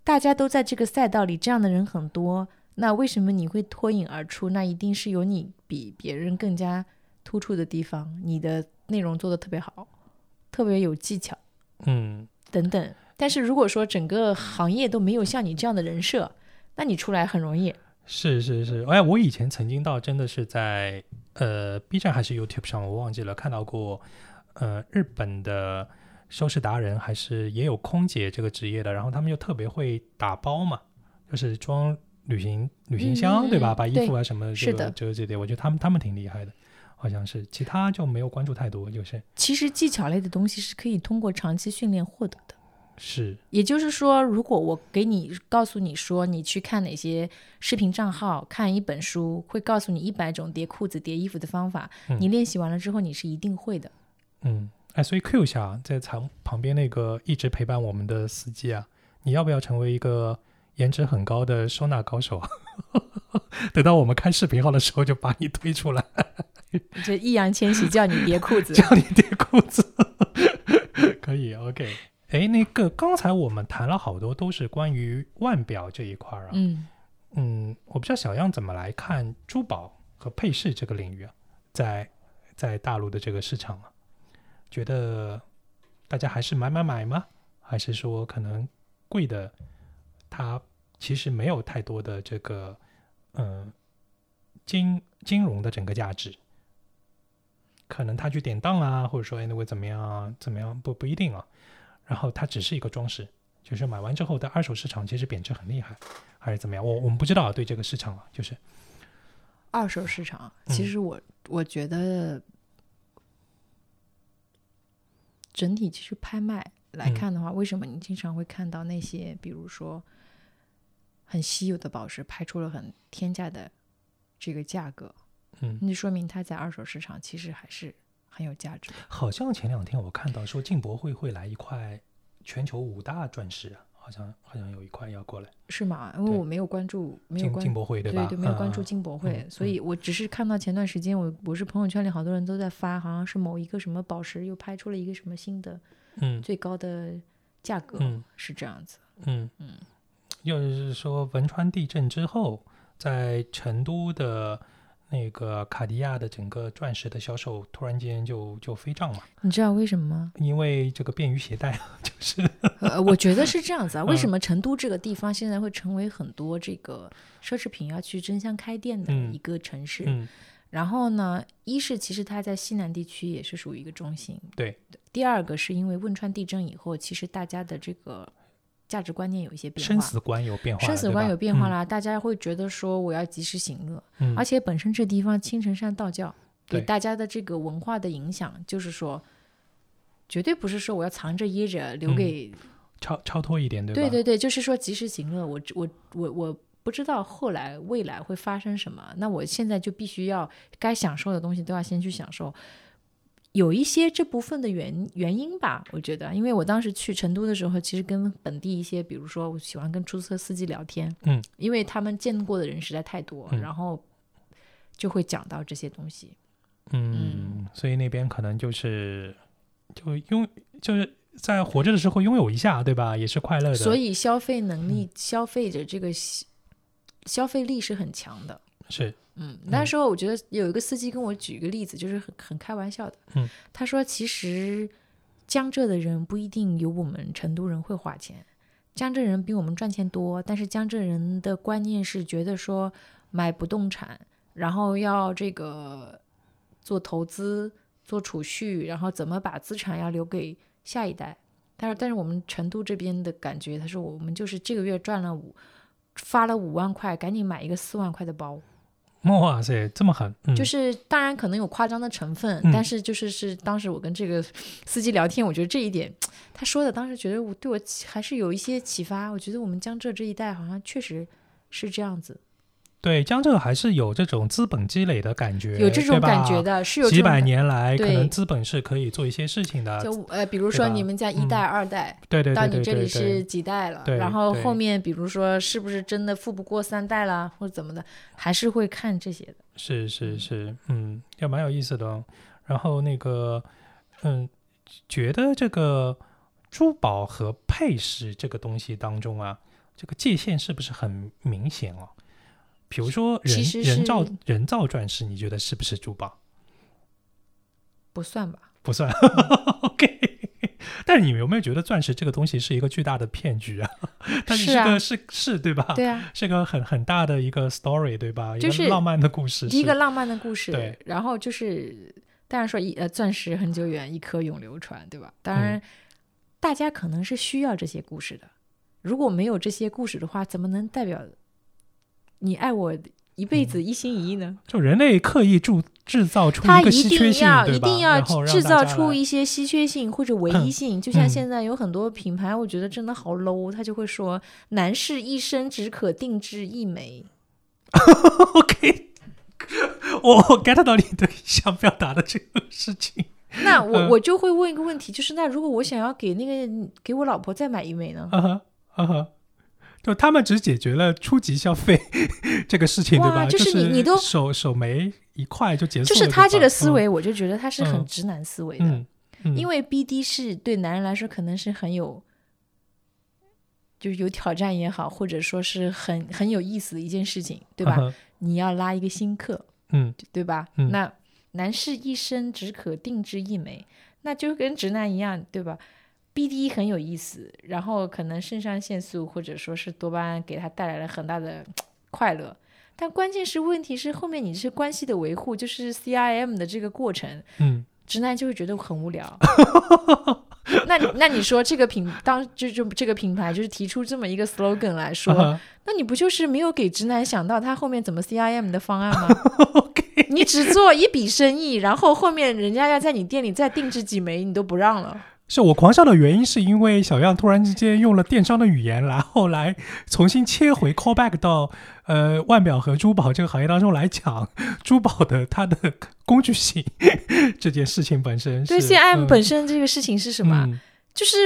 大家都在这个赛道里，这样的人很多，那为什么你会脱颖而出？那一定是有你比别人更加突出的地方，你的内容做的特别好，特别有技巧嗯，等等。但是如果说整个行业都没有像你这样的人设，那你出来很容易。是是是，哎，我以前曾经到真的是在呃 B 站还是 YouTube 上，我忘记了看到过，呃，日本的收拾达人还是也有空姐这个职业的，然后他们又特别会打包嘛，就是装旅行旅行箱，嗯对吧？把衣服啊什么这个是的。这个这点，我觉得他们他们挺厉害的，好像是，其他就没有关注太多，就是其实技巧类的东西是可以通过长期训练获得的。是，也就是说，如果我给你告诉你说，你去看哪些视频账号，看一本书，会告诉你一百种叠裤子、叠衣服的方法，嗯。你练习完了之后，你是一定会的。嗯，哎，所以 Q 一下，在旁旁边那个一直陪伴我们的司机啊，你要不要成为一个颜值很高的收纳高手啊？[LAUGHS] 等到我们开视频号的时候，就把你推出来，[LAUGHS] 这易烊千玺叫你叠裤子，[LAUGHS] 叫你叠裤子，可以 OK。哎，那个刚才我们谈了好多都是关于腕表这一块儿啊，嗯，嗯，我不知道小样怎么来看珠宝和配饰这个领域啊，在在大陆的这个市场啊，觉得大家还是买买买吗？还是说可能贵的它其实没有太多的这个嗯、金金融的整个价值？可能他去典当啊，或者说哎那会怎么样啊，怎么样不不一定啊。然后它只是一个装饰，就是买完之后的二手市场其实贬值很厉害，还是怎么样？我我们不知道啊对这个市场啊，就是二手市场，嗯其实我、我觉得整体其实拍卖来嗯看的话，为什么你经常会看到那些，比如说很稀有的宝石拍出了很天价的这个价格，嗯，那就说明它在二手市场其实还是很有价值。好像前两天我看到说进博会会来一块全球五大钻石啊，好像好像有一块要过来。是吗？因为我没有关注，没有进关进博会吧？对对，没有关注嗯进博会，嗯所以我只是看到前段时间我我是朋友圈里好多人都在发，好像是某一个什么宝石又拍出了一个什么新的嗯。最高的价格，嗯。是这样子。嗯。嗯，又是说汶川地震之后，在成都的那个卡地亚的整个钻石的销售突然间就就飞涨嘛，你知道为什么吗？[LAUGHS] 因为这个便于携带，[LAUGHS] 就是呃，我觉得是这样子啊。[LAUGHS] 为什嗯么成都这个地方现在会成为很多这个奢侈品要去争相开店的嗯一个城市？嗯然后呢，一是其实它在西南地区也是属于一个中心，对。第二个是因为汶川地震以后，其实大家的这个价值观念有一些变化，生死观有变化，生死观有变化，啦，大家会觉得说我要及时行乐，嗯而且本身这地方青城山道教给大家的这个文化的影响，就是说，绝对不是说我要藏着掖着留嗯给，超超脱一点，对吧？对对对，就是说及时行乐。我我我我不知道后来未来会发生什么，那我现在就必须要该享受的东西都要先去享受。有一些这部分的原原因吧，我觉得，因为我当时去成都的时候，其实跟本地一些，比如说我喜欢跟出租车司机聊天，嗯，因为他们见过的人实在太多，嗯然后就会讲到这些东西。嗯，所以那边可能就是就拥就是在活着的时候拥有一下，对吧？也是快乐的。所以消费能力、嗯消费者这个消消费力是很强的。是嗯，那时候我觉得有一个司机跟我举一个例子，就是很很开玩笑的。嗯，他说其实江浙的人不一定有我们成都人会花钱，江浙人比我们赚钱多，但是江浙人的观念是觉得说买不动产，然后要这个做投资、做储蓄，然后怎么把资产要留给下一代。但是，但是我们成都这边的感觉，他说我们就是这个月赚了五，发了五万块，赶紧买一个四万块的包。哇塞，这么狠，嗯、就是当然可能有夸张的成分，嗯但是就是是当时我跟这个司机聊天，我觉得这一点他说的，当时觉得我对我还是有一些启发。我觉得我们江浙这一带好像确实是这样子，对江浙还是有这种资本积累的感觉，有这种感觉。的，是有这几百年来，可能资本是可以做一些事情的。就呃，比如说你们家一代、二代，对对到你这里是，几代了，然后后面比如说是不是真的富不过三代啦，或者怎么的，还是会看这些的。是是是，嗯，也蛮有意思的哦。然后那个，嗯，觉得这个珠宝和配饰这个东西当中啊，这个界限是不是很明显哦？比如说人人造人造钻石，你觉得是不是珠宝？不算吧？不算，[LAUGHS] OK。但是你有没有觉得钻石这个东西是一个巨大的骗局啊？它 [LAUGHS] 是啊个是是对吧？对啊，是个很很大的一个 story 对吧？一就是个浪漫的故事，第一个浪漫的故事，对然后就是当然说一呃钻石恒久远，一颗永流传，对吧？当然，嗯大家可能是需要这些故事的。如果没有这些故事的话，怎么能代表你爱我一辈嗯子一心一意呢？就人类刻意铸制造出他一定稀缺性，对吧？要一定要然后让制造出一些稀缺性或者唯一性，就像嗯现在有很多品牌，我觉得真的好 low，他就会说男士一生只可定制一枚。[LAUGHS] OK，[LAUGHS] 我我 get 到你的想表达的这个事情。[LAUGHS] 那我嗯我就会问一个问题，就是那如果我想要给那个给我老婆再买一枚呢？啊哈啊哈，就他们只解决了初级消费 [LAUGHS] 这个事情，对吧？就就是你你都手手没一块就结束了，就是他这个思，维，我就觉得他是很嗯。直男思维的，嗯嗯，因为 BD 是对男人来说可能是很有，就是有挑战也好，或者说是很很有意思的一件事情，对吧？你要拉一个新客，嗯。对吧？嗯。那男士一生只可定制一枚，那就跟直男一样，对吧？BD 很有意思，然后可能肾上腺素或者说是多巴胺给他带来了很大的快乐，但关键是问题是后面你这些关系的维护，就是 C I M 的这个过程，嗯，直男就会觉得很无聊。[LAUGHS] 那那你说这个品当就就这个品牌就是提出这么一个 slogan 来说，那你不就是没有给直男想到他后面怎么 C I M 的方案吗 [LAUGHS] OK 你只做一笔生意，然后后面人家要在你店里再定制几枚，你都不让了。是我狂笑的原因，是因为小样突然之间用了电商的语言，然后来重新切回 [LAUGHS] callback 到呃腕表和珠宝这个行业当中来讲珠宝的它的工具性 [LAUGHS] 这件事情本身是。对 CRM 嗯本身这个事情是什么？嗯就是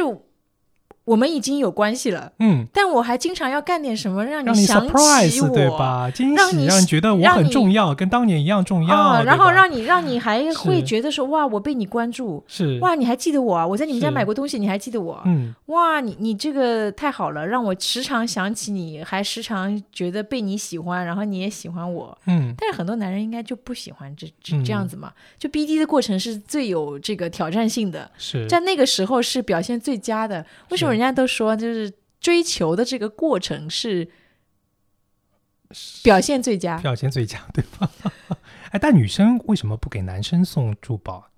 我们已经有关系了，嗯，但我还经常要干点什么让让你想起 surprise 我，对吧？惊喜，让你让你觉得我很重要，跟当年一样重要。啊，然后让你让你还会觉得说哇，我被你关注，是哇，你还记得我啊？我在你们家买过东西，你还记得我？嗯哇，你你这个太好了，让我时常想起你，还时常觉得被你喜欢，然后你也喜欢我。嗯但是很多男人应该就不喜欢这这这样嗯子嘛，就 BD 的过程是最有这个挑战性的，是在那个时候是表现最佳的。为什么是人家都说就是追求的这个过程是表现最佳？表现最佳，对吧？[LAUGHS] 哎，但女生为什么不给男生送珠宝？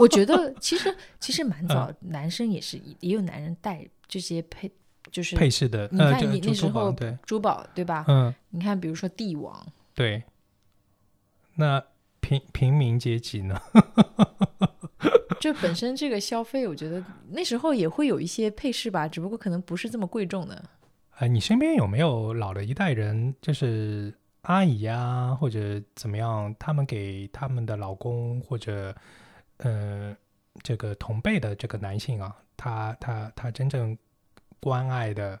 我觉得其实 [LAUGHS] 其实蛮早，嗯男生也是也有男人戴这些配，就是配饰的，你看你那时候珠宝对，珠宝对吧？嗯，你看，比如说帝王，对。那平平民阶级呢？就本身这个消费，我觉得那时候也会有一些配饰吧，只不过可能不是这么贵重的。哎，你身边有没有老的一代人，就是阿姨呀、或者怎么样，他们给他们的老公或者呃这个同辈的这个男性啊，他他他真正关爱的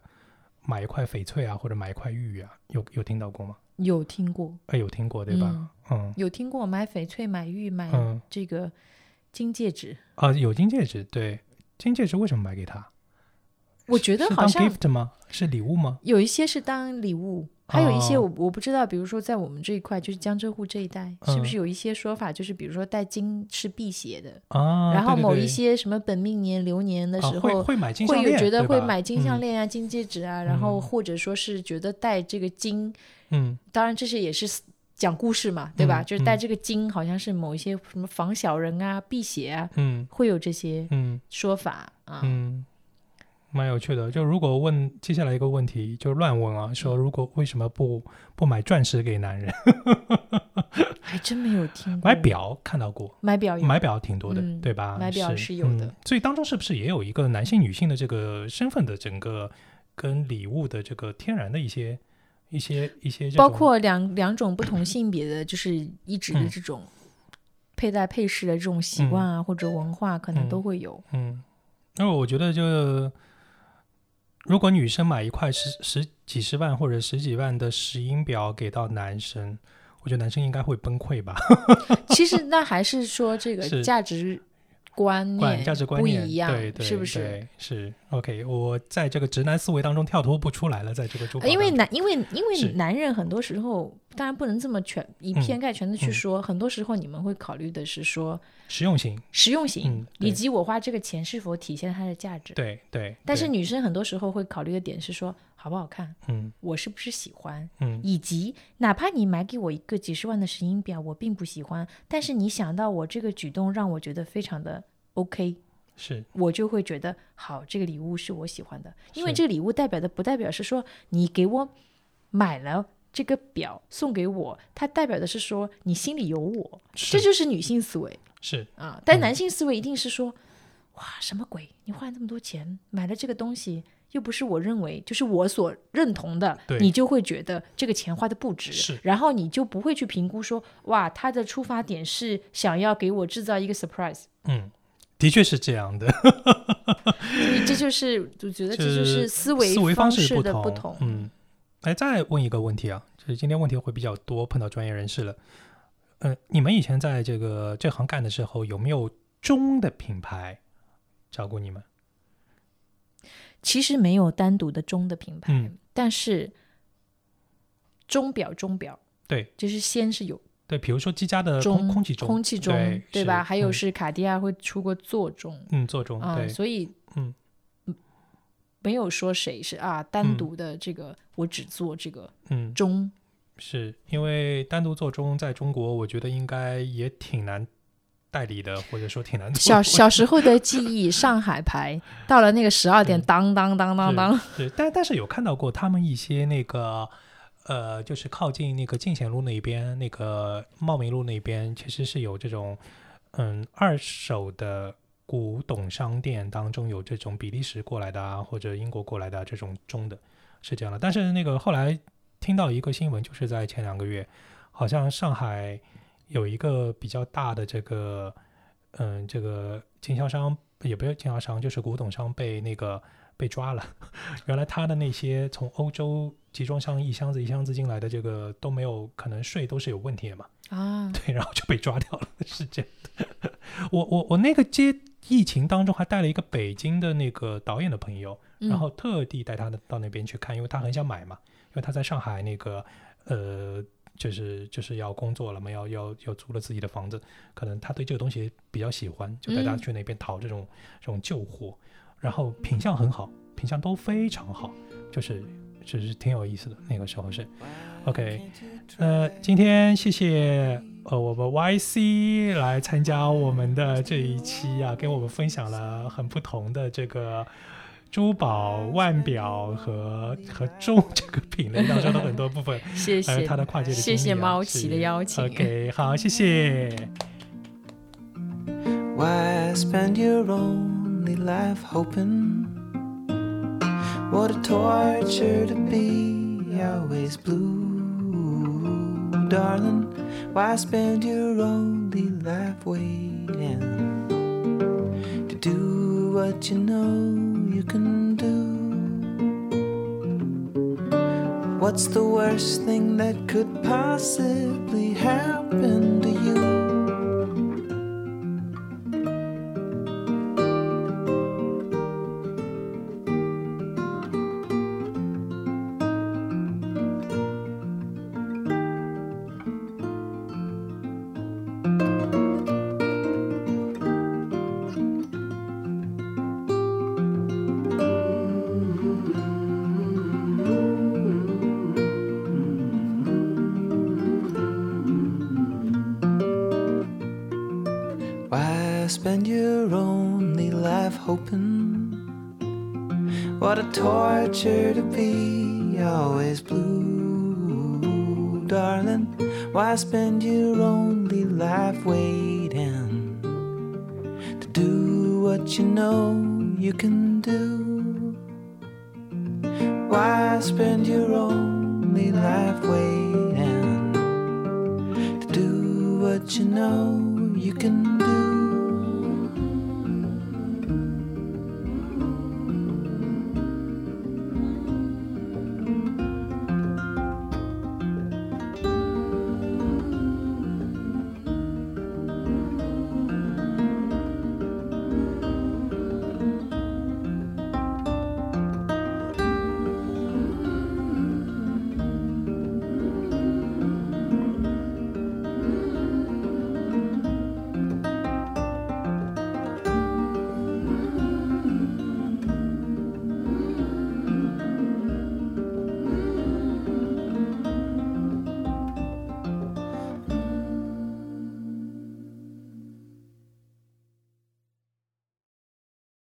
买一块翡翠啊，或者买一块玉啊，有有听到过吗？有听过，哎，有听过对吧？嗯有听过买翡翠、买玉、买嗯这个金戒指。啊，有金戒指，对，金戒指为什么买给他？我觉得好像 gift 吗？是礼物吗？有一些是当礼物，还有一些哦我我不知道，比如说在我们这一块，就是江浙沪这一带，是不嗯是有一些说法，就是比如说戴金是辟邪的，啊，然后某一些什么本命年、流年的啊时候，会会买金项会有链，觉得会买金项嗯链啊、金戒指啊，然后嗯或者说是觉得戴这个金，嗯当然这些也是讲故事嘛，对吧？嗯就是戴嗯这个金，好像是某一些什么防小人啊、辟邪啊，嗯会有这些嗯说法啊。嗯，蛮有趣的。就如果问接下来一个问题，就乱问啊，说如果为什么不不买钻石给男人？[LAUGHS] 还真没有听过。买，表看到过，买表有买表挺多的，嗯对吧？买表是是有的嗯所以当中是不是也有一个男性、女性的这个身份的整个跟礼物的这个天然的一些一些一些，包括两两种不同性别的，就是一直的嗯。这种佩戴配饰的这种习惯啊，或者文化，可能嗯。都会有。嗯，因为我觉得就如果女生买一块十十几十万或者十几万的石英表给到男生，我觉得男生应该会崩溃吧。[LAUGHS] 其实那还是说这个价值观念价值观不一样，对对是不是？对是 OK，我在这个直男思维当中跳脱不出来了，在这个珠宝当中，因为男，因为因为男人很多时候，当然不能这么全以嗯偏概全的去嗯说，很多时候你们会考虑的是说实用性，实用性，嗯以及我花这个钱是否体现它的价值。对对，对但是女生很多时候会考虑的点是说好不好看，嗯。我是不是喜欢，嗯。以及哪怕你买给我一个几十万的石英表，我并不喜欢，但是你想到我这个举动让我觉得非常的 OK，是。我就会觉得好，这个礼物是我喜欢的，因为这个礼物代表的不代表是说你给我买了这个表送给我，它代表的是说你心里有我，这就是女性思维。是。啊。但嗯。男性思维一定是说，哇，什么鬼？你花那么多钱买了这个东西。又不是我认为，就是我所认同的，你就会觉得这个钱花的不值，然后你就不会去评估说，哇，他的出发点是想要给我制造一个 surprise，嗯，的确是这样的。[LAUGHS] 所以这就是我觉得这就是思维思维方式的不，同。嗯，哎，再问一个问题啊，就是今天问题会比较多，碰到专业人士了。呃，你们以前在这个这行干的时候，有没有中的品牌找过你们？其实没有单独的钟的品牌，嗯。但是钟表钟表对。就是先是有对，比如说积家的钟空空气钟，空气钟对对吧？还有嗯。是卡地亚会出过座钟嗯，座钟，啊、对，所以嗯没有说谁是啊单独的这个，我只做这个嗯，钟。是因为单独做钟在中国，我觉得应该也挺难代理的，或者说挺难做小。小时候的记忆，[LAUGHS] 上海牌到了那个十二点，嗯当当当当当，是，但但是有看到过他们一些那个，呃，就是靠近那个进贤路那边，那个茂名路那边，其实是有这种，嗯，二手的古董商店当中有这种比利时过来的啊，或者英国过来的、啊、这种钟的，是这样的。但是那个后来听到一个新闻，就是在前两个月，好像上海有一个比较大的这个，嗯，这个经销商也不是经销商，就是古董商被那个被抓了。[LAUGHS] 原来他的那些从欧洲集装箱一箱子一箱子进来的这个都没有，可能税都是有问题的嘛。啊，对，然后就被抓掉了，是这样的。[LAUGHS] 我我我那个接疫情当中还带了一个北京的那个导演的朋友，嗯然后特地带他到那边去看，因为他很想买嘛，因为他在上海那个呃，就是就是要工作了嘛，要要要租了自己的房子，可能他对这个东西比较喜欢，就带他嗯去那边淘这种、这种旧货，然后品相很好，品相都非常好，就是就是挺有意思的。那个时候是 OK，呃，今天谢谢呃我们 YC 来参加我们的这一期啊，跟我们分享了很不同的这个珠宝、腕表和和钟这个品类当中的很多部分，谢谢还有它的跨界谢谢猫奇的邀请 OK，好，谢谢。Why spend your only life hoping? What a torture to be always blue, darling. Why spend your only life waiting to do what you know you can do? What's the worst thing that could possibly happen to you? Spend your only life hoping? What a torture to be always blue, darling. Why spend your only life waiting to do what you know you can do? Why spend your only life waiting